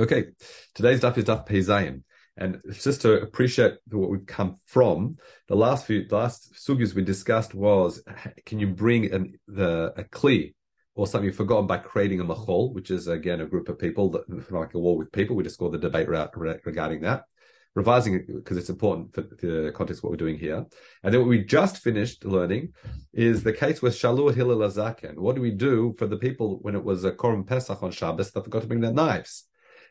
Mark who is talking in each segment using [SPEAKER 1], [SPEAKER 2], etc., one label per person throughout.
[SPEAKER 1] Okay, today's daf is daf Peizayin. And just to appreciate what we've come from, the last few, the last sugyas we discussed was, can you bring an, the, a kli or something forgotten by creating a machol, which is again a group of people that like a war with people. We just got the debate regarding that. Revising it because it's important for the context of what we're doing here. And then what we just finished learning is the case with Shalur Hillel Azaken. What do we do for the people when it was a Korban Pesach on Shabbos that forgot to bring their knives?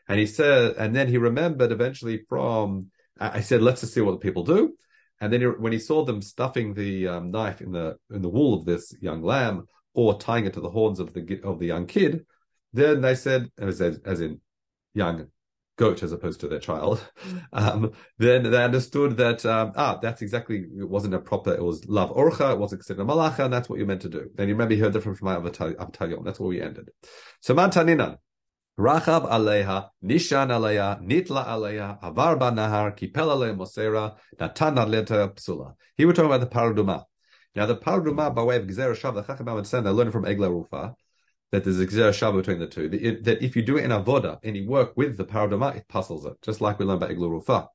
[SPEAKER 1] And he said, and then he remembered eventually from, I said, let's just see what the people do. And then he, when he saw them stuffing the um, knife in the in the wool of this young lamb or tying it to the horns of the of the young kid, then they said, as, as in young goat as opposed to their child, um, then they understood that um, ah, that's exactly it wasn't a proper. It was love orcha. It wasn't considered a malacha, and that's what you're meant to do. Then you remember you heard different from my Avtalion. That's where we ended. So Mantaninan. Rachab aleha, nishan aleha, nitla aleha, avar nahar, kipel aleha mosera, natan adleta psula. He was talking about the paraduma. Now the paraduma by way of Gzera Shav, the Chacham would say, they learned from Egla Rufa, that there's a Gzera Shav between the two, that, that, if you do it in Avoda, any work with the paraduma, it puzzles it, just like we learned about Egla Rufa.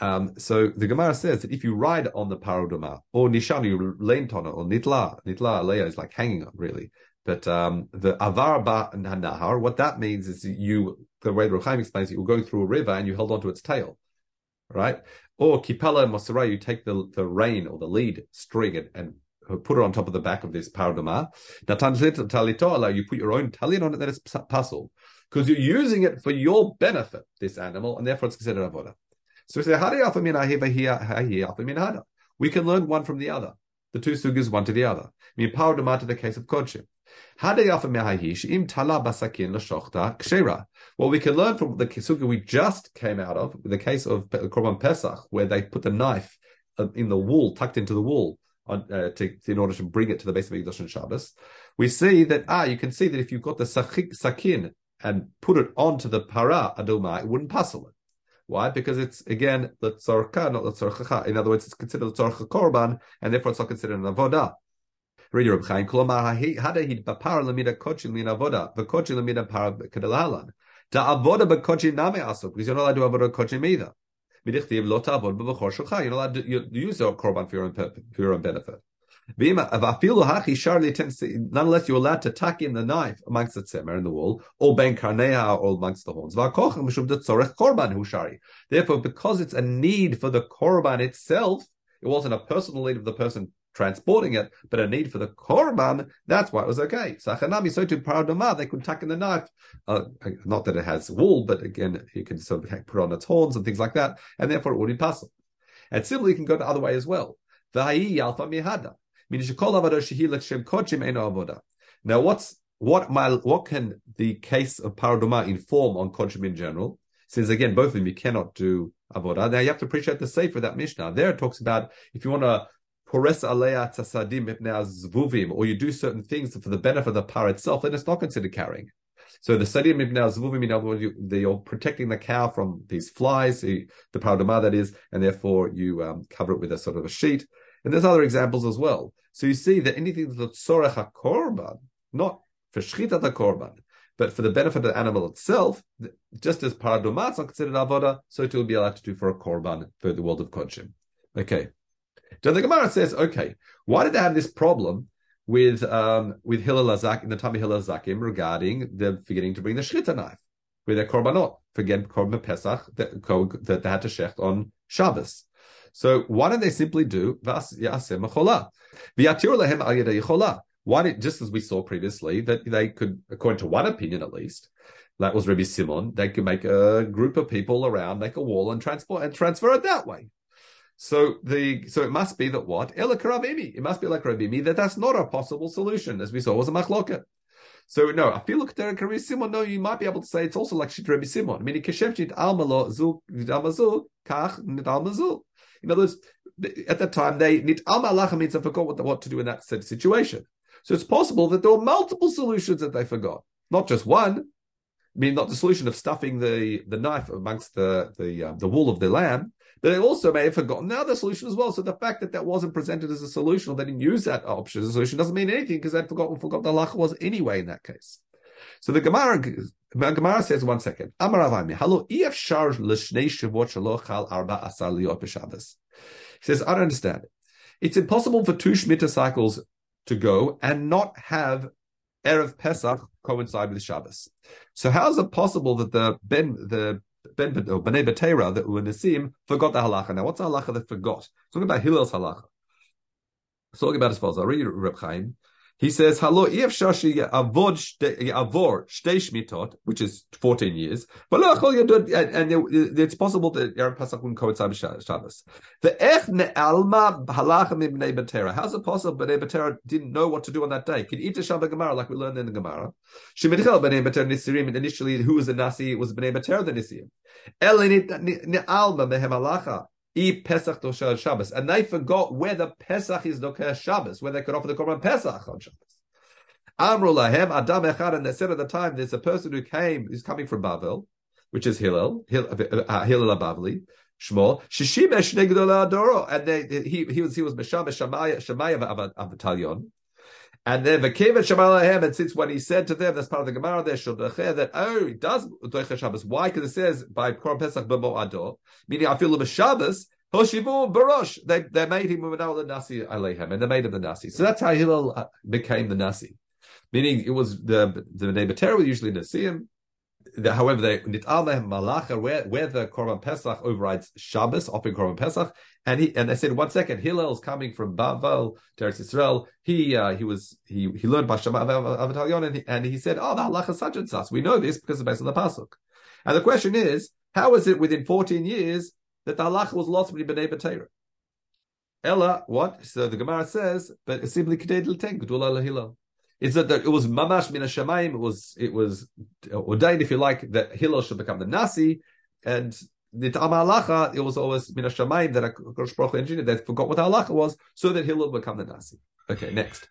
[SPEAKER 1] Um, so the Gemara says that if you ride on the paraduma, or nishan, you lean on it, or nitla, nitla aleha is like hanging on, really. But um, the avar ba nahar, what that means is you, the way the Reb Chaim explains it, you were going through a river and you held onto its tail, right? Or kipela and you take the, the rein or the lead string and, and put it on top of the back of this paradama. Now, you put your own talion on it, then it's puzzle. Because you're using it for your benefit, this animal, and therefore it's considered avoda. So we say, we can learn one from the other. The two sugas, one to the other. I mean, to the case of kodshim. What we can learn from the sugya we just came out of, the case of Korban Pesach, where they put the knife uh, in the wool, tucked into the wool, on, uh, to, in order to bring it to the base of English and Shabbos, we see that ah, you can see that if you've got the sakin and put it onto the para aduma, it wouldn't puzzle it. Why? Because it's again the tzorka, not the tzorcha. In other words, it's considered the tzorcha korban, and therefore it's not considered an avodah. Read Reb Chaim, Kolomar hadahid bapar lemida kochin min avoda, v'kochin lemida par kedalalan. Da avoda b'kochin name asuk, because you're not allowed to avoda kochin either. Midichtiv lo ta'avod b'v'chor shelcha, you're not allowed to use your korban for your own, for your own benefit. Nonetheless, you're allowed to tuck in the knife amongst the tzemer in the wall, or ben karneha, or amongst the horns. Therefore, because it's a need for the korban itself, it wasn't a personal need of the person transporting it, but a need for the korban, that's why it was okay. So Chanami, so to paradama, they could tuck in the knife. Uh, not that it has wool, but again, you can sort of put on its horns and things like that, and therefore it would be possible. And similarly, you can go the other way as well. Now, what's what my what can the case of paraduma inform on kodshim in general? Since again, both of them you cannot do avodah. Now you have to appreciate the safe for that Mishnah. There it talks about if you want to pores alea tasadim zvuvim, or you do certain things for the benefit of the par itself, then it's not considered carrying. So the sadim ibn zvuvim, you, are protecting the cow from these flies, the, paradama that is, and therefore you um, cover it with a sort of a sheet. And there's other examples as well. So you see that anything that's tzorech korban, not for shchita korban, but for the benefit of the animal itself, just as paraduma is not considered avoda, so it will be allowed to do for a korban for the world of kodshim. Okay. So the Gemara says, okay, why did they have this problem with um, with Hillel Azak in the time of Hillel Zakim regarding the forgetting to bring the shchita knife with their korbanot, forget korban Pesach that, that they had to shecht on Shabbos. So why don't they simply do vas yaseh mechola? V'yatir lehem al yeday Why did, just as we saw previously, that they could, according to one opinion at least, that was Rabbi Simon, they could make a group of people around, make a wall and transport and transfer it that way. So the so it must be that what Ela It must be like Ravimi that that's not a possible solution, as we saw was a machloket. So no, I feel like Rabbi Simon. No, you might be able to say it's also like Shit Rabbi Simon. Meaning Keshevchit Almalo Zul Nidamazul Kach Nidamazul. In other words, at that time they Nit Alma means they forgot what, what to do in that situation. So it's possible that there were multiple solutions that they forgot, not just one. I mean, not the solution of stuffing the, the knife amongst the the um, the wool of the lamb, they also may have forgotten the other solution as well. So the fact that that wasn't presented as a solution or they didn't use that option as a solution doesn't mean anything because they'd forgotten forgot the halacha was anyway in that case. So the Gemara, Gemara says, one second. Amar Avami, hello, if shar l'shnei shavot shalochal arba asar liot b'Shabbos. He says, I don't understand. It's impossible for two Shemitah cycles to go and not have Erev Pesach coincide with Shabbos. So how is it possible that the Ben, the Ben, or oh, Bnei Betera, that were forgot the halacha? Now, what's the halacha that forgot? Talking about Hillel's halacha. talking about as follows. I'll read Reb Chaim. He says, "Hello, if shashi avod avor shmitot, which is fourteen years, but and, and it's possible that Erev Pesach wouldn't coincide with Shabbos. The ech ne'alma halacha mibnei betera. How's it possible Bnei Betera didn't know what to do on that day? Can eat a Shabbat Gemara like we learned in the Gemara. Shemichel Bnei Betera nisirim. Initially, who was the nasi? It was Bnei Betera the nisirim. El ne'alma mehem halacha. Pesach Doshel Shabbos. And they forgot whether Pesach is Doker Shabbos, where they could offer the Korban Pesach on Shabbos. Amru Lahem, Adam Echad, and they said at the time, there's a person who came, who's coming from Bavel, which is Hillel, Hillel, uh, Hillel Bavli, Shmuel, Shishimesh Adoro, and they, he, he was, he was Meshamesh Shemaya, Shemaya Avatalion. And then Vakiva Shamalahem, and since when he said to them, that's part of the Gemara there, that oh, it does Doicha Shabbos. Why? Because it says by Korban Pesach B'mo Ador, meaning I feel the Shabbos, Hoshivu Barosh. They they made him the Nasi Alehem, and they made him the Nasi. So that's how Hillel uh, became the Nasi. Meaning it was the the Nebatera was usually Nasiim, the, however, they nit malacha where where the korban pesach overrides Shabbos, offering korban pesach, and he and they said one second, Hillel's coming from Bavel to Eretz Yisrael. He uh, he was he he learned Avatalion, and he, and he said, oh, the halacha such and such. We know this because it's based on the pasuk. And the question is, how is it within fourteen years that the halacha was lost by b'nei b'teira? Ella, what? So the Gemara says, but simply kedei l'ten gedula Hillel is that it was mamash min. It was it was ordained, if you like, that Hillel should become the Nasi, and the Halacha, it was always min Shemaim that Kosh Baruch engineered. They forgot what the Halacha was, so that Hillel would become the Nasi. Okay, next,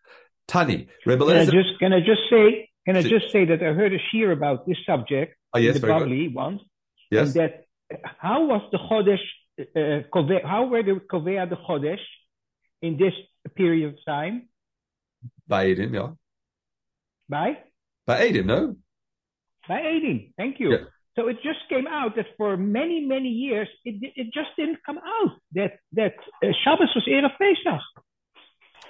[SPEAKER 1] Tani.
[SPEAKER 2] Can I just can I just say can I just say that I heard a shear about this subject
[SPEAKER 1] oh, yes,
[SPEAKER 2] in the Bavli once,
[SPEAKER 1] yes.
[SPEAKER 2] and that how was the Chodesh uh, how were the Kovea the Chodesh in this period of time?
[SPEAKER 1] By Eden, yeah.
[SPEAKER 2] By?
[SPEAKER 1] By Aiden, no?
[SPEAKER 2] By Aiden, thank you.
[SPEAKER 1] Yeah.
[SPEAKER 2] So it just came out that for many, many years, it, it just didn't come out that that uh, Shabbos was Erev Pesach.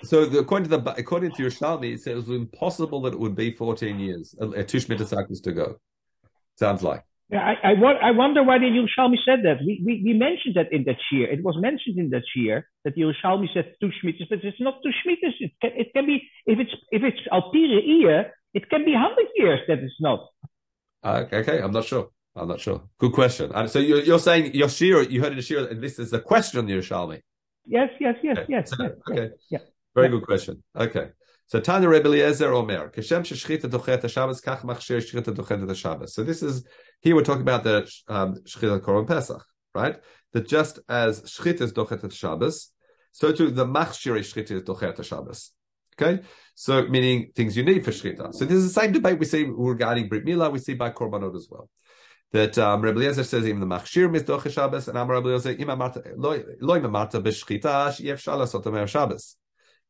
[SPEAKER 1] So the, according to the according to Yerushalmi, it says it was impossible that it would be 14 years, a two Shemitah cycles to go. Sounds like.
[SPEAKER 2] Yeah, I, I, I wonder why the Yerushalmi said that. We, we, we mentioned that in that year. It was mentioned in that year that the Yerushalmi said two Shemitahs, but it's not two Shemitahs. It can, it can be, if it's, if it's Alpire year, it can be 100 years that it's not.
[SPEAKER 1] Uh, okay, I'm not sure. I'm not sure. Good question. And so you're, you're saying Yoshira, you heard it Yoshira, and this is a question on the Yerushalmi.
[SPEAKER 2] Yes, yes, yes,
[SPEAKER 1] okay.
[SPEAKER 2] yes,
[SPEAKER 1] so,
[SPEAKER 2] yes.
[SPEAKER 1] Okay.
[SPEAKER 2] Yeah.
[SPEAKER 1] Very
[SPEAKER 2] yeah.
[SPEAKER 1] good question. Okay. So Tanya Rebbe Eliezer Omer, Keshem shechita dochet Shabbos, kach machshir shechita dochet Shabbos. So this is here we're talking about the um, shechita Korban Pesach, right? That just as shechita is dochet Shabbos, so too the machshir shechita is dochet Shabbos. Okay, so meaning things you need for shechita. So this is the same debate we see regarding Brit Milah. We see by Korbanot as well. That um, Rebbe Eliezer says even the machshir is dochet Shabbos, and Amar Rebbe Eliezer im amarta loy amarta b'shechita she'ef shalas otam Shabbos.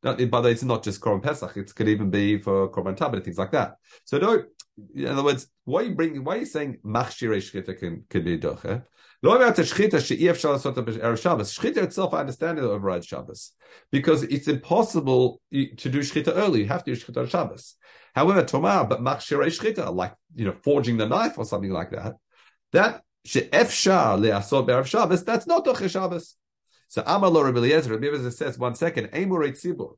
[SPEAKER 1] Not, by the way, it's not just Korban Pesach. It could even be for Korban Tamid, things like that. So don't, in other words, why are you bringing, why are you saying Machshirei Shchita can, can be Doche? Lo about Shchita she'ef shalasot Erev Shabbos. Shchita itself, I understand it overrides Shabbos. Because it's impossible to do Shchita early. You have to do Shchita on Shabbos. However, Tomar, but Machshirei Shchita, like, you know, forging the knife or something like that, that she'ef shar le'asot Erev Shabbos, that's not Doche Shabbos. So Amar lo Rabbi Eliezer, Rabbi Eliezer says, one second, Amorei Tzibur,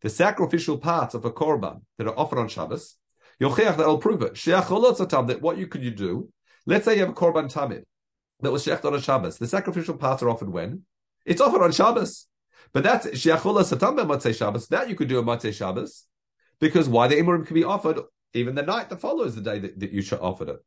[SPEAKER 1] the sacrificial parts of a korban that are offered on Shabbos, Yocheach, that will prove it. Sheacholot that what you could you do? Let's say you have a korban tamid that was shecht on a Shabbos. The sacrificial parts are offered when? It's offered on Shabbos. But that's sheacholot satam Motzei Shabbos. That you could do on Motzei Shabbos. Because why the Imorim can be offered even the night that follows the day that, that you offered it.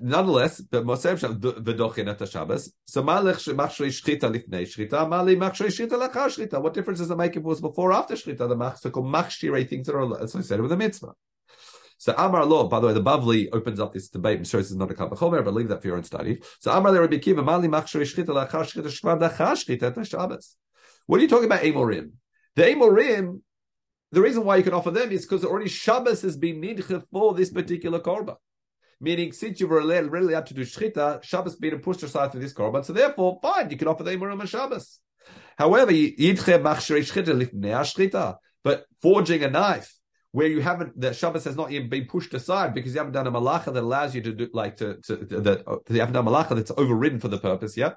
[SPEAKER 1] Nonetheless, the Mosev v'dochin at Shabbos. So malech machshrei shchita lifnei shchita, mali machshrei shchita lachar shchita. What difference does it make if it was before or after shchita? The machshirei things that are associated with the mitzvah. So Amar Lo, by the way, the Bavli opens up this debate. and shows it's not a Kabbalah but leave that for your own study. So Amar Le Rabbi Kiva, Mali machshrei shchita lachar shchita shvad lachar shchita Shabbos. What are you talking about, Amorim? The Amorim the reason why you can offer them is because already Shabbos has been nidche for this particular korban. Meaning, since you were really up to do shchita, Shabbos being pushed aside for this korban, so therefore, fine, you can offer the them Urim Shabbos. However, yidche shchita shchita, but forging a knife where you haven't the Shabbos has not even been pushed aside because you haven't done a malacha that allows you to do like to, to, to that uh, you haven't done a malacha that's overridden for the purpose. Yeah.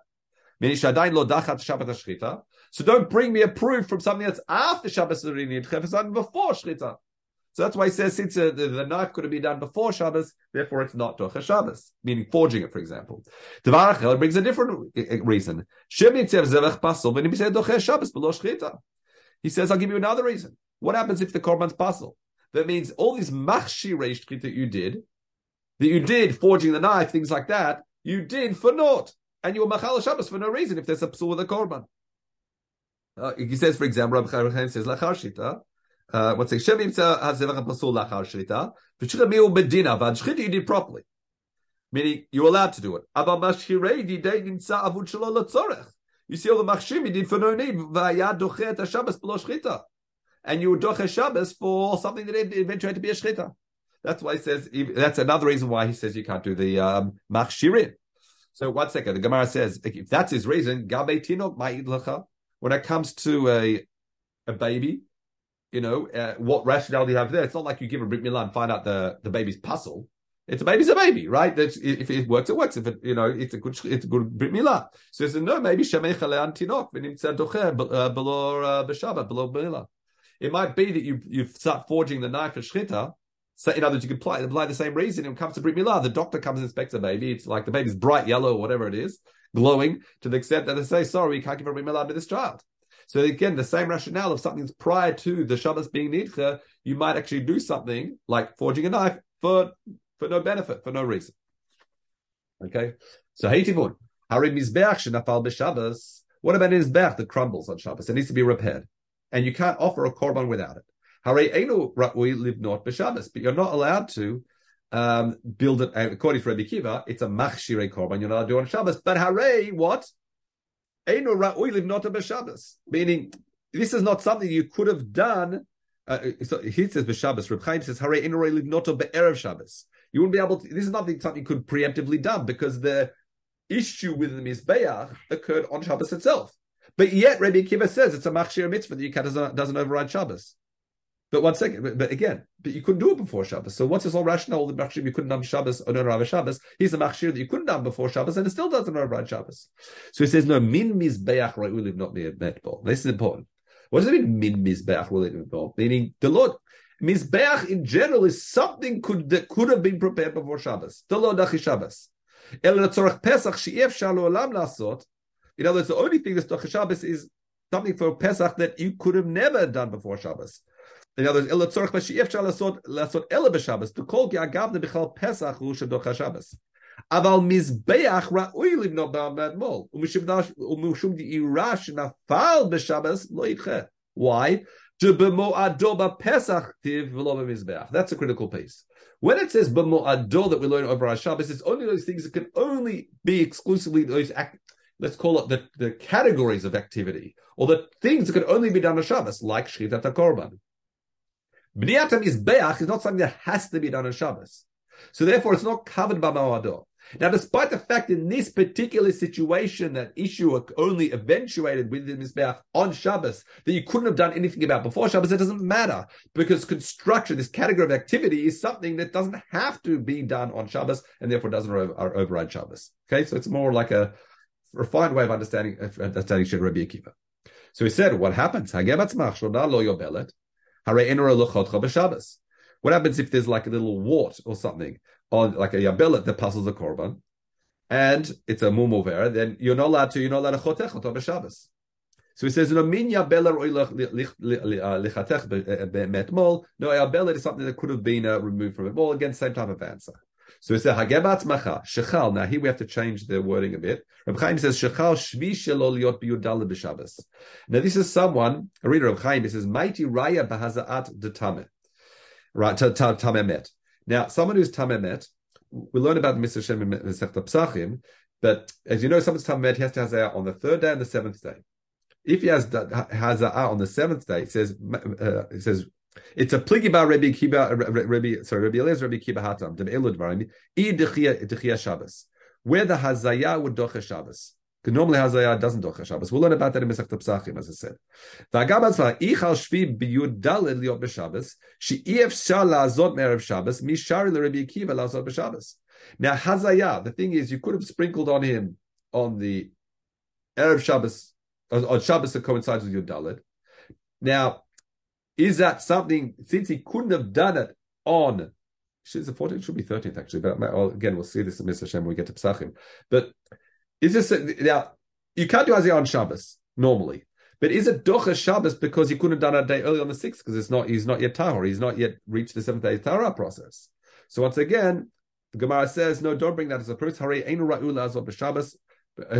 [SPEAKER 1] So don't bring me a proof from something that's after Shabbos already for before shchita. So that's why he says since uh, the, the, knife could have been done before Shabbos, therefore it's not Docha Shabbos, meaning forging it, for example. Tavarachel brings a different uh, uh, reason. He says, I'll give you another reason. What happens if the korban's pasul? That means all these machshirei that you did, that you did forging the knife, things like that, you did for naught. And you were machal Shabbos for no reason if there's a psul with a korban. Uh, he says, for example, Rabbi Chaim says, Lachar uh, what's it? Shem Yimtza HaZevach HaPasul Lachar Shrita, V'shchita Miu Bedina, V'ad Shchita you did properly. Meaning, you're allowed to do it. Aba Mashchirei Didei Nimtza Avud Shelo L'Tzorech. You see all the Machshim you did for no need, V'ayad Doche Et HaShabbos B'lo Shchita. And you Doche Shabbos for something that eventually had to be a Shchita. That's why he says, that's another reason why he says you can't do the um, Machshirim. So one second, the Gemara says, if that's his reason, Gabe Tinok Ma'id Lecha, when it comes to a, a baby, you know, uh, what rationale do you have there? It's not like you give a Brit Milah and find out the, the baby's puzzle. It's a baby's a baby, right? That's, if it works, it works. If it, you know, it's a good, it's a good Brit Milah. So he says, no, maybe Shemei Chalean Tinok, v'nimtzeh docher, uh, below uh, b'Shabbat, below Milah. It might be that you, you start forging the knife for Shchita, so in other words, you could apply, the same reason. It comes to Brit Milah. The doctor comes and inspects a baby. It's like the baby's bright yellow or whatever it is, glowing to the extent that they say, sorry, we can't give a Brit Milah to this child. So again, the same rationale of something's prior to the Shabbos being nidcha, you might actually do something like forging a knife for for no benefit, for no reason. Okay, so Heitivun, Hari Mizbeach Shenafal b'Shabbos. What about an Mizbeach that crumbles on Shabbos? It needs to be repaired, and you can't offer a korban without it. Hari Einu live not b'Shabbos, but you're not allowed to um, build it. According to Rabbi Kiva, it's a machshire korban. You're not allowed to do on Shabbos. But Hare, what? Meaning, this is not something you could have done. Uh, so he says b'Shabbos. Reb Chaim says Hare Eno live not be'erev Shabbos. You wouldn't be able to. This is not something you could preemptively done because the issue with the mizbeach occurred on Shabbos itself. But yet, Rabbi Kiva says it's a machshir mitzvah that you can doesn't, doesn't override Shabbos. But one second, but, but, again, but you couldn't do it before Shabbos. So what's his whole rationale? The machshir you couldn't have Shabbos or no Shabbos. He's a machshir that you couldn't have before Shabbos, and it still doesn't override Shabbos. So he says no min mizbeach live not metbol. This is important. What does it mean min mizbeach metbol? Meaning the Lord mizbeach in general is something could that could have been prepared before Shabbos. The Lord dachi Shabbos. In other words, the only thing that's Shabbos is something for Pesach that you could have never done before Shabbos. In other words, ela tzorach b'she'ef shal lasot lasot ela b'Shabbos to agav the b'chal Pesach hu shedocha Shabbos. Aval mizbeach ra'ui livno ba'amad mol umushum di'ira shenafal b'Shabbos lo yitche. Why? Pesach tiv That's a critical piece. When it says b'mo'ado that we learn over our Shabbos, it's only those things that can only be exclusively those act, let's call it the, the categories of activity, or the things that can only be done on Shabbos, like Shchitat HaKorban. Bniyat Mizbeach is not something that has to be done on Shabbos. So therefore, it's not covered by Ma'ado. Now, despite the fact in this particular situation that issue only eventuated with the Mizbeach on Shabbos, that you couldn't have done anything about before Shabbos, it doesn't matter because construction, this category of activity, is something that doesn't have to be done on Shabbos and therefore doesn't override Shabbos. Okay, so it's more like a refined way of understanding understanding Rabbi Akiva. So he said, what happens? What happens if there's like a little wart or something on like a yabelet that passes the korban, and it's a mumovera? Then you're not allowed to. You're not allowed to chotech on b'Shabbos. So he says, "No min yabeler lichatech metmol." No, yabelet is something that could have been uh, removed from it. Well, again, same type of answer. So he says, Hagebat macha, shechal. Now here we have to change the wording a bit. Reb Chaim says, shechal shvi shelo liot biyudal b'Shabbos. Now this is someone, a reader of Chaim, he says, mighty raya bahazaat de Right, tamemet. Now, someone who's tamemet, we learn about Mitzvah Shem in Masechta Psachim, but as you know, someone's tamemet, he has to have on the third day and the seventh day. If he has haza'ah on the seventh day, it says, uh, it says, It's a pligi bar Rabbi Kiba, Rabbi, sorry, Rabbi Eliezer, Rabbi Kiba Hatam, the Elud Varim, I Dechia Shabbos, where the Hazaya would doche Shabbos. Because normally Hazaya doesn't doche Shabbos. We'll learn about that in Mesach Psachim, as I said. V'agabas va ichal shvi biyud daled liot b'Shabbos, she if shal la'azot me'erev Shabbos, mishari l'Rabbi Kiva la'azot b'Shabbos. Now Hazaya, the thing is, you could have sprinkled on him on the erev Shabbos, on Shabbos that coincides with your daled. Now, is that something, since he couldn't have done it on, is the 14th? should be 13th actually, but again, we'll see this in Mr. Hashem when we get to Pesachim. But is this, now, you can't do Azia on Shabbos, normally. But is it Docha Shabbos because he couldn't have done it a day early on the 6th because it's not, he's not yet Tahor, he's not yet reached the seventh day Tahara process. So once again, the Gemara says, no, don't bring that as a proof. Hare Ra'ula Azot Shabbos. Uh,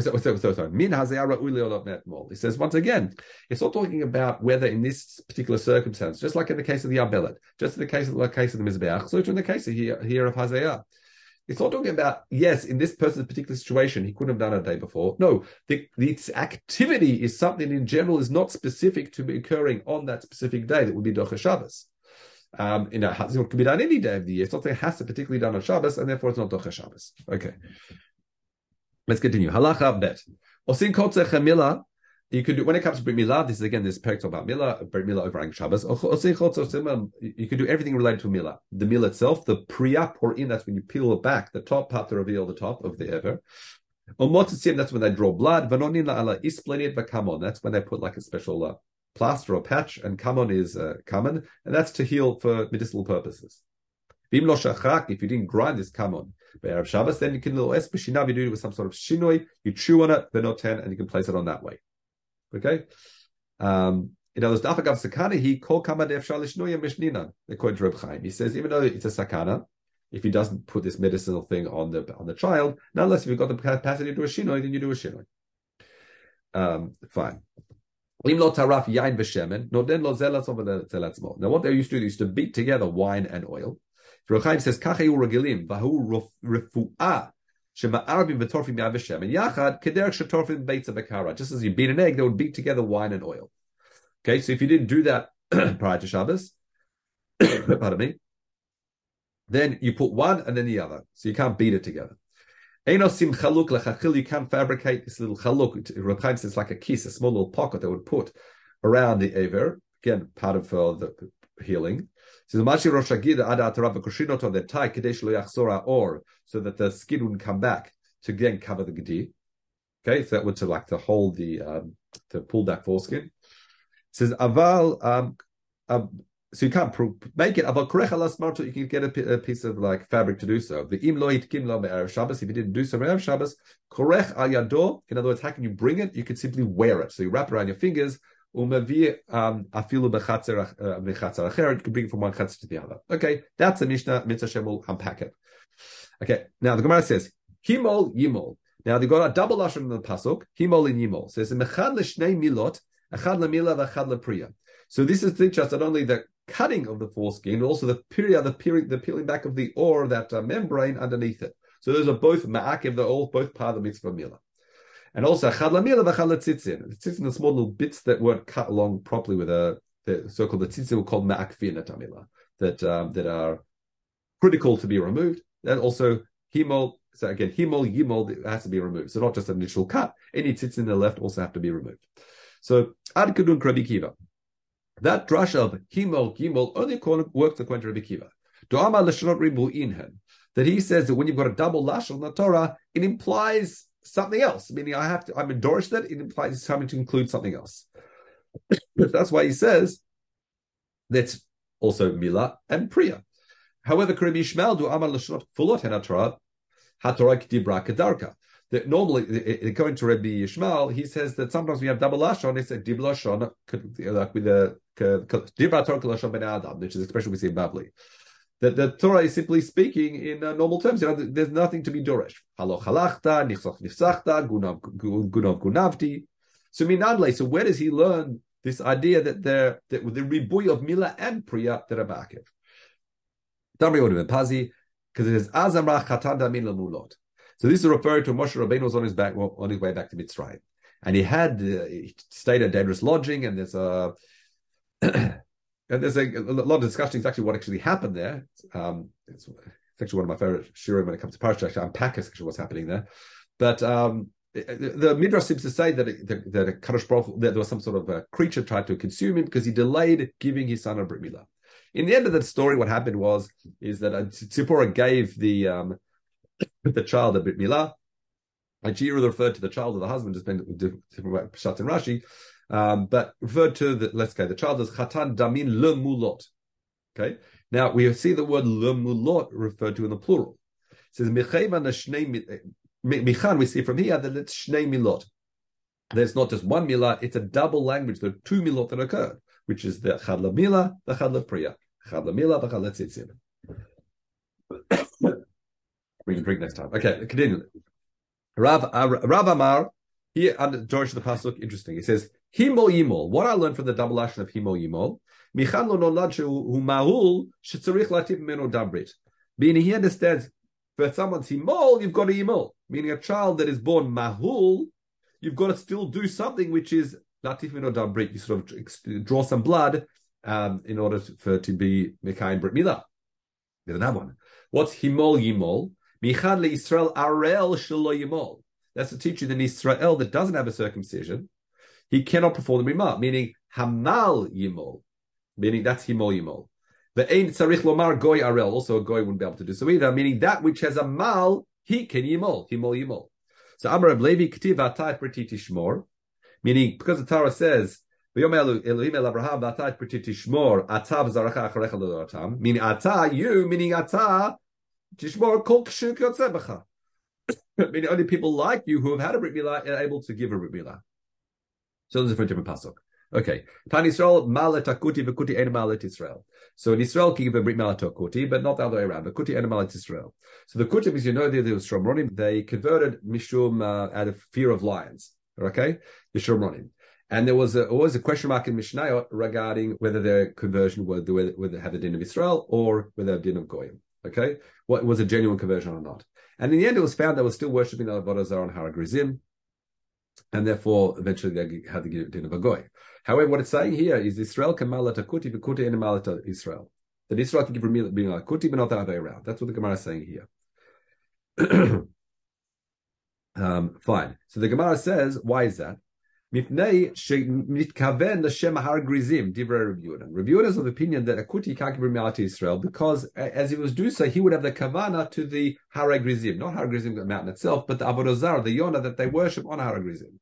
[SPEAKER 1] He says once again, it's not talking about whether in this particular circumstance, just like in the case of the Arbelet, just in the case of the case of the Mizbeach, so in the case of here, here of Hazayah. It's not talking about, yes, in this person's particular situation, he couldn't have done it a day before. No, the, the activity is something in general is not specific to be occurring on that specific day that would be Docha Shabbos. Um, you know, it can be done any day of the year. It's not that it has to particularly done on Shabbos, and therefore it's not Docha Shabbos. Okay. Let's continue. Halacha bet. Osin kotzech milah. You can do when it comes to brit milah. This is again this parak about milah, brit milah over Shabbos. You can do everything related to milah. The milah itself, the priya pour in. That's when you peel back, the top part to reveal the top of the ever. Omotzim. That's when they draw blood. Vanonin la'ala isplenit v'kamon. That's when they put like a special uh, plaster or patch, and kamon is uh, common, and that's to heal for medicinal purposes. If you didn't grind this kamon, Erev Shabbos, then you can little es b'shinav, you do it with some sort of shinoi, you chew on it, ten, and you can place it on that way. Okay? Um, in other words, dafagav sakana, he called kama def shalishnoya mishnina, according to Reb Chaim. He says, even though it's a sakana, if he doesn't put this medicinal thing on the on the child, nonetheless, if you've got the capacity to do a shinoi, then you do a shinoi. Um, fine. Now, what they used to do, they used to beat together wine and oil. Reb Chaim says, Kache uragilim, vahu refu'ah, shema'arabim v'torfim yaveshem, and yachad, kederek shetorfim beitza bekara. Just as you beat an egg, they would beat together wine and oil. Okay, so if you didn't do that prior to Shabbos, pardon me, then you put one and then the other. So you can't beat it together. Enosim chaluk lechachil, you can't fabricate this little chaluk. Reb Chaim says it's like a kiss, a small little pocket that would put around the aver. Again, part of uh, the healing. So that the skin wouldn't come back to again cover the Gedi. Okay, so that would to like to hold the um, to pull that foreskin. It says Aval um, um so you can't make it. Aval korech alas marto. You can get a, a, piece of like fabric to do so. The im lo itkin lo me'erev Shabbos. If you didn't do so me'erev Shabbos, korech al yado. In other words, how can you bring it? You can simply wear it. So you wrap it around your fingers You can bring it from one chatzer to the other. Okay, that's a Mishnah. Mitzvah Shem will unpack it. Okay, now the Gemara says himol yimol. Now they got a double lashon in the pasuk himol and yimol. So Says mechad l'shnei milot, echad lemila v'echad lepriya. So this is teach us not only the cutting of the foreskin, but also the period, the peeling, the peeling back of the ore, that uh, membrane underneath it. So those are both ma'akiv, they're all both part of the mitzvah milah. And also chad lamila v'chad tzitzin. Tzitzin are small little bits that weren't cut along properly with a the so-called the tzitzin were called ma'akfin tamila that um, that are critical to be removed. And also hemol. So again, hemol yimol has to be removed. So not just an initial cut. Any tzitzin in the left also have to be removed. So ad kedun Rabbi Kiva. That drush of hemol yimol only works according to Rabbi Kiva. Do'ama l'shnot ribu inhen. That he says that when you've got a double lash on the Torah, it implies something else. Meaning, I have to. I'm endorsed that it implies having to include something else. That's why he says that's also Mila and Priya. However, Karim Ishmael do Amar Lashonot Fulot Henatra Hatorah Dibra Kedarka. That normally, according to Rabbi Yishmael, he says that sometimes we have double lashon. It's a dib lashon, like with the dibra torah lashon ben adam, which is expression we see in Babli that the Torah is simply speaking in uh, normal terms. You know, there's nothing to be doresh. Haloch halachta, nifsach nifsachta, gunav gunav gunavti. So minadle. So where does he learn this idea that there that the ribuy of mila and priya that are bakiv? Damri would pazi because it is azamra chatan damin lamulot. So this is referring to Moshe Rabbeinu was on his back on his way back to Mitzrayim, and he had uh, he stayed at dangerous lodging, and there's a and there's a, a, lot of discussion exactly what actually happened there. Um, it's, it's, actually one of my favorite shiurim when it comes to parasha. Actually, unpack actually what's happening there. But um, the, the midrash seems to say that that, that a Kadosh Baruch, that there was some sort of a creature tried to consume him because he delayed giving his son a brit milah. In the end of the story, what happened was is that Tzipporah gave the um, the child a brit milah. And she referred to the child of the husband, just been shots in Rashi, um, but referred to the let's go the child as chatan damin le mulot. Okay, now we see the word le mulot referred to in the plural. It says michan. We see from here that it's shnei milot. There's not just one milah; it's a double language. There are two milot that occur, which is the chad milah, the chad priya, chad milah, the chad tzitzim. We can drink next time. Okay, continue. Rav, uh, Rav Amar, here under George the Pasuk, interesting. He says, Himol Yimol. What I learned from the double action of Himol Yimol, Michan lo nolad hu mahul shetzarich latif meno dabrit. Meaning he understands, for someone's Himol, you've got a Yimol. Meaning a child that is born mahul, you've got to still do something which is latif meno dabrit. You sort of draw some blood um, in order for it to be Mekayim Brit Milah. There's another one. What's Himol Yimol? Michad Israel Arel Shelo Yimol. That's to the teaching in Israel that doesn't have a circumcision. He cannot perform the Rimah, meaning Hamal Yimol, meaning that's Himol Yimol. The Ein Tzarich Lomar Goy Arel, also a Goy wouldn't be able to do so either, meaning that which has a Mal, he can Yimol, Himol Yimol. So Amar Levi Ktiv Atayt Pretiti Shmor, meaning because the Torah says, meaning Ata, you, meaning Ata, Tishmor Kol Kshuk Yotzebecha. Meaning only people like you who have had a Brit Milah are able to give a Brit Milah. So this is for a different pasuk. Okay. Pan Israel malet akuti v'kuti en malet Israel. So in Israel can a brit malet akuti, but not the other way around. V'kuti en malet Israel. So the kutim, as you know, they, they were Shomronim. They converted mishum uh, out of fear of lions. Okay, the Shomronim. And there was a, always a question mark in Mishnayot regarding whether their conversion were whether, whether had the din of Israel or whether they din of Goyim. Okay, what was a genuine conversion or not? And in the end, it was found they were still worshipping the Avodah Zarah on Har Gerizim, and therefore eventually they had to give it of a goy. However, what it's saying here is Israel can malata kuti v'kuti and malata Israel. That Israel can give being like kuti, but not the other way around. That's what the Gemara is saying here. um, fine. So the Gemara says, why is that? Mipnei mitkaven l'shem har grizim divrei. Rabbi Yehuda is of opinion that a kuti can't give to Israel because as he was doing so, he would have the kavana to the har grizim, not har grizim, the mountain itself, but the avodah the yona that they worship on har grizim.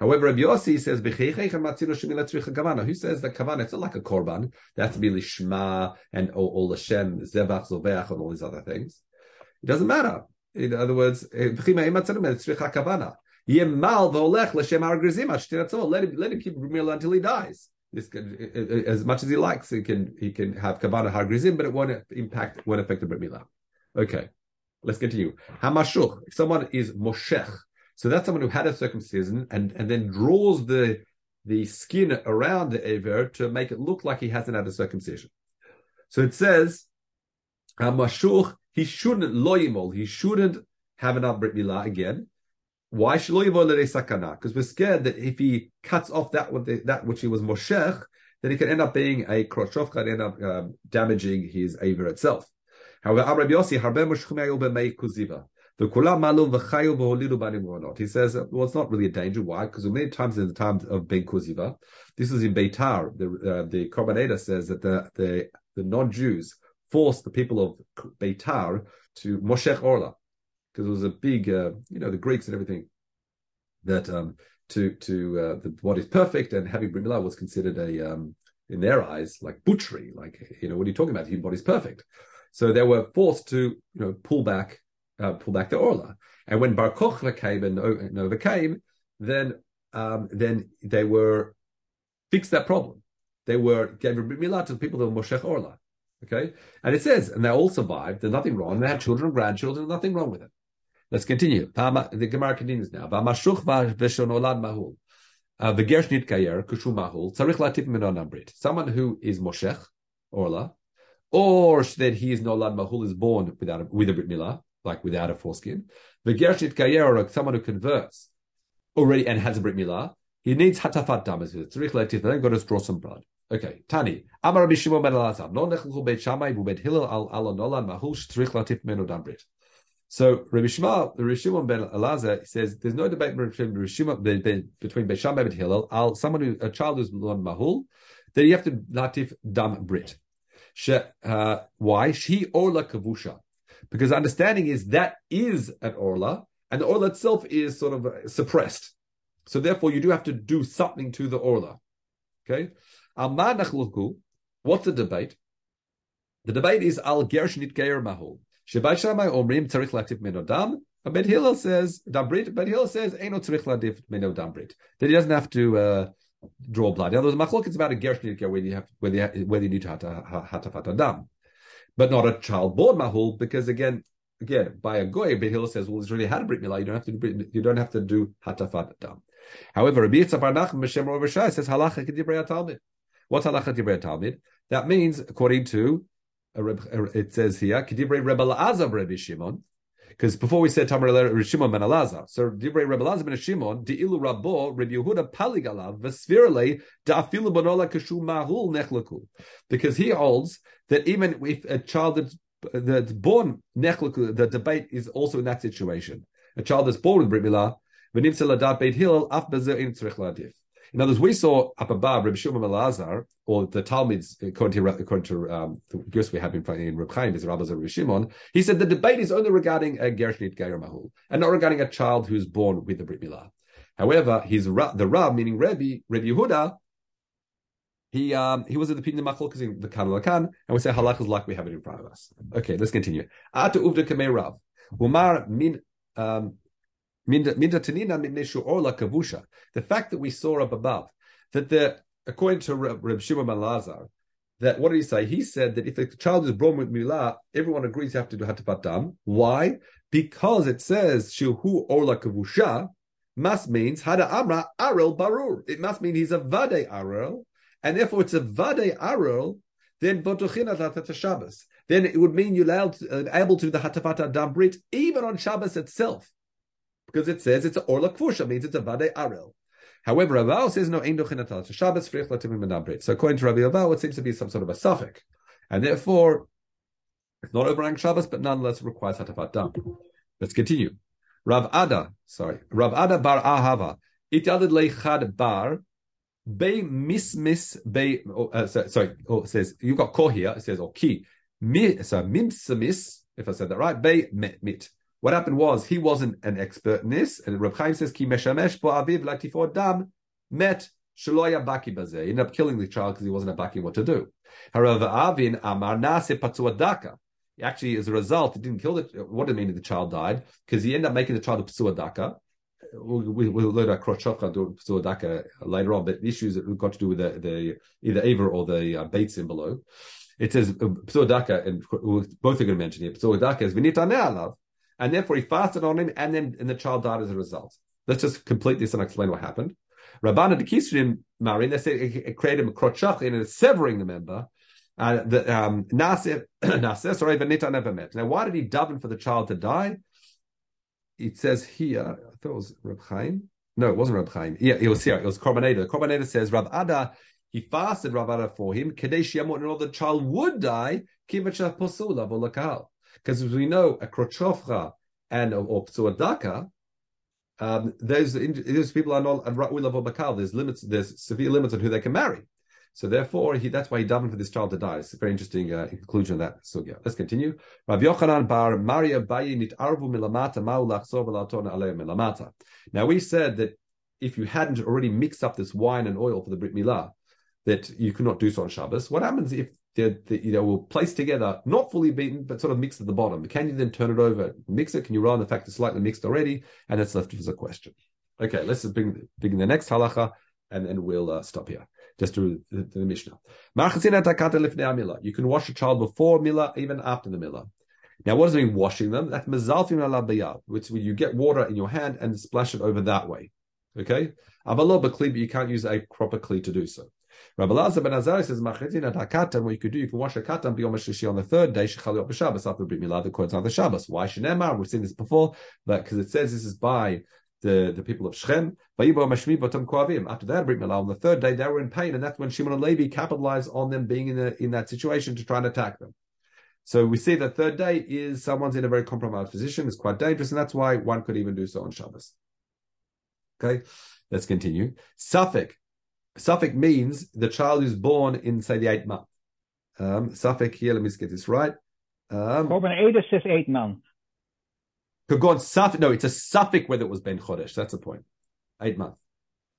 [SPEAKER 1] However, Rabbi Yossi says, Who says that kavana, it's not like a korban. That's be lishma and all, all the shem, zevach, zoveach, and all these other things. It doesn't matter. In other words, eh, Yemal v'olech l'shem grizim Let him let him keep Brumila until he dies. This can, as much as he likes, he can he can have kavana har grizim, but it won't impact won't affect the brit. Okay, let's continue. Hamashuch. If someone is moshech, so that's someone who had a circumcision and and then draws the the skin around the aver to make it look like he hasn't had a circumcision. So it says, Hamashuch. He shouldn't loyimol. He shouldn't have an brit milah again why should sakana? Because we're scared that if he cuts off that that which he was moshech, then he can end up being a krochovka and end up um, damaging his aver itself. However, Rabbi Yossi harbe kuziva. He says, well, it's not really a danger. Why? Because many times in the times of Ben Kuziva, this is in Beitar. The uh, the says that the the, the non-Jews forced the people of Beitar to Moshech Orla, because it was a big, uh, you know, the Greeks and everything that um, to to uh, the what is perfect and having brit milah was considered a um, in their eyes like butchery, like you know, what are you talking about? The Human body's perfect. So they were forced to you know pull back uh, pull back the orla. And when Bar Kochva came and, overcame, then um, then they were fixed that problem. They were gave brit milah to the people that were Moshech Orla. Okay, and it says, and they all survived. There's nothing wrong. They had children, and grandchildren, nothing wrong with it. Let's continue. The Gemara continues now. Uh. Someone who is moshech orla, or that he is nolad mahul is born without a, with a brit milah, like without a foreskin. The gersh kayer or someone who converts already and has a brit milah, he needs hatafat damas. Tzarich latif. Then got to draw some blood. Okay, Tani. Amar Rabbi Shimon ben Elazar. No nechluchu beit al nolan mahul latif. So Rabbi Shimon, Rabbi Shimon ben Elazar says there's no debate between Rabbi Shimon, between Beit Shammai and Hillel. Al someone who a child who's born mahul, that you have to latif dam brit. She, uh, why? She orla kavusha. Because understanding is that is an orla, and the orla itself is sort of suppressed. So therefore, you do have to do something to the orla. Okay. What's the debate? The debate is al gersh nit geir mahul. Shabbat Shammai omrim tzarich latif menodam. Bet Hillel says dambrit. Bet Hillel says eno tzarich latif menodambrit. That he doesn't have to uh, draw blood. In other words, machlok It's about a gersh whether you have whether you, have, whether you need to hatafat adam, but not a child born mahul because again. Again, by a goy, Bet Hillel says, "Well, it's really had a brit milah. You don't have to you don't have to do hatafat adam." However, Rabbi Yitzchak Nachman B'Shem Rav says halacha k'divrei Talmud. What's halacha k'divrei Talmud? That means, according to it says here, because before we said Tamar Rebbe Shimon ben Elazar, so Divrei Rebbe Lazar ben Shimon, Di'ilu Rabbo Rebbe Yehuda Paligalav Vesvirle Da'afilu Bonola Kashu Mahul Nechlaku, because he holds that even if a child that's, born Nechlaku, the debate is also in that situation. A child that's born with Brit Milah, V'nimtze Ladat Beit Hillel Af Bezer In Tzrich Ladif. In other words, we saw up above Rabbi Shimon Elazar, or the Talmuds, according to, according to um, the we have in, in Reb Chaim, is Rabbi Rabbi Shimon. He said the debate is only regarding a Gershnit Gayer Mahul, and not regarding a child who's born with the Brit Milah. However, his the Rab, meaning Rabbi, Rabbi Yehuda, he um, he was at the opinion of in the Kan Lakan, and we say halach is like we have it in front of us. Okay, let's continue. Ata uvda kamei Rav. Umar min um, the fact that we saw up above that the according to Reb Shimon Malazar, that what did he say? He said that if a child is born with milah, everyone agrees you have to do hatapat dam. Why? Because it says shuhu orla kavusha must means hada amra arel barur. It must mean he's a vade arel, and therefore it's a vade arel. Then botuchin Shabbos. Then it would mean you're allowed uh, able to do the hatafat dam brit even on Shabbos itself because it says it's a orla kvusha, means it's a vade arel. However, Rav says no ein dochin Shabbos frich latimim menabrit. So according to Rabbi Aval, it seems to be some sort of a suffix, and therefore it's not overrang Shabbos, but nonetheless requires hatafat dam. Let's continue. Rav Ada, sorry, Rav Ada bar Ahava, itadid leichad bar Be mismis be oh, uh, sorry, oh, it says you got ko here. It says or ki mi so mimsamis. If I said that right, be mit. What happened was he wasn't an expert in this, and Reb Chaim says ki meshamesh bo aviv latifo dam met shaloya baki baze. He ended up killing the child because he wasn't a baki what to do. However, Avin amar nase patzuadaka. Actually, as a result, it didn't kill the. What did it mean the child died? Because he ended up making the child a psuadaka. We, will learn about krochocha do psuadaka later on, but the issues that we've got to do with the, the either Aver or the uh, Batesin below. It says uh, psuadaka, and both are going to mention here. Psuadaka is vinita alav and therefore he fasted on him, and then and the child died as a result. Let's just complete this and explain what happened. Rabbana de Kisrin marrying, they say it created a and it's severing the member. Uh, the um, Nasir, sorry, Benita never met. Now, why did he daven for the child to die? It says here, I thought it was Reb Chaim. No, it wasn't Reb Chaim. Yeah, it was here. It was Korban HaEdah. Korbaneda says Rav Ada, he fasted Rav Ada for him, Kadesh Yamot, in order the child would die, Kivacha Posula Volakal. Because as we know, a krochofra and or psuadaka, um, those those people are not at ra'ul of bakal. There's limits. There's severe limits on who they can marry. So therefore, he, that's why he davened for this child to die. It's a very interesting uh, conclusion of that sugya. Let's continue. Rav Yochanan bar Maria Bayi nit arvu milamata milamata. Now we said that if you hadn't already mixed up this wine and oil for the brit milah, that you could not do so on Shabbos. What happens if they're, they, you know, will place together, not fully beaten, but sort of mixed at the bottom. Can you then turn it over, mix it? Can you run the fact it's slightly mixed already? And it's left as a question. Okay, let's bring, begin the next halacha, and then we'll uh, stop here. Just to the, the Mishnah. You can wash a child before milah, even after the milah. Now, what does it mean washing them? That's mezalfim ala which you get water in your hand and splash it over that way. Okay? Avalo but you can't use a proper kli to do so. Rabbi Lazar ben Azari says, Machetin at hakatan, what you could do, you can wash a katan biyom shishi on the third day, shechali Shabbos, after Brit Milah, the Kohen on the Shabbos. Why Shenemar? We've seen this before, but because it says this is by the, the people of Shechem. After that, Brit Milah, on the third day, they were in pain, and that's when Shimon and Levi capitalized on them being in, a, in that situation to try and attack them. So we see that third day is someone's in a very compromised position, it's quite dangerous, and that's why one could even do so on Shabbos. Okay, let's continue. Suffolk. Suffolk means the child is born in, say, the eighth month. Um, safek here, let me just get this right. Um,
[SPEAKER 2] Robin Eder says eight months.
[SPEAKER 1] Kagon safek, no, it's a safek whether it was Ben Chodesh. That's the point. Eight month.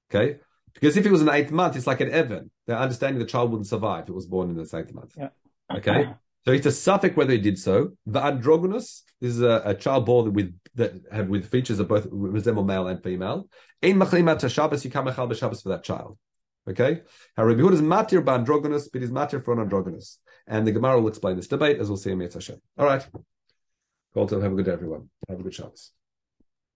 [SPEAKER 1] Okay? Because if it was an eighth month, it's like an Evan. They're understanding the child wouldn't survive if it was born in the eighth month.
[SPEAKER 2] Yeah.
[SPEAKER 1] Okay? So it's a safek whether he did so. The androgynous this is a, a, child born with that have with features of both resemble male and female. In machlimat Shabbos, you come Shabbos for that child. Okay? How Rabbi Yehuda is matir by androgynous, but he's matir for an androgynous. And the Gemara will explain this debate as we'll see in Mitzvah Hashem. All right. Well, have a good day, everyone. Have a good Shabbos.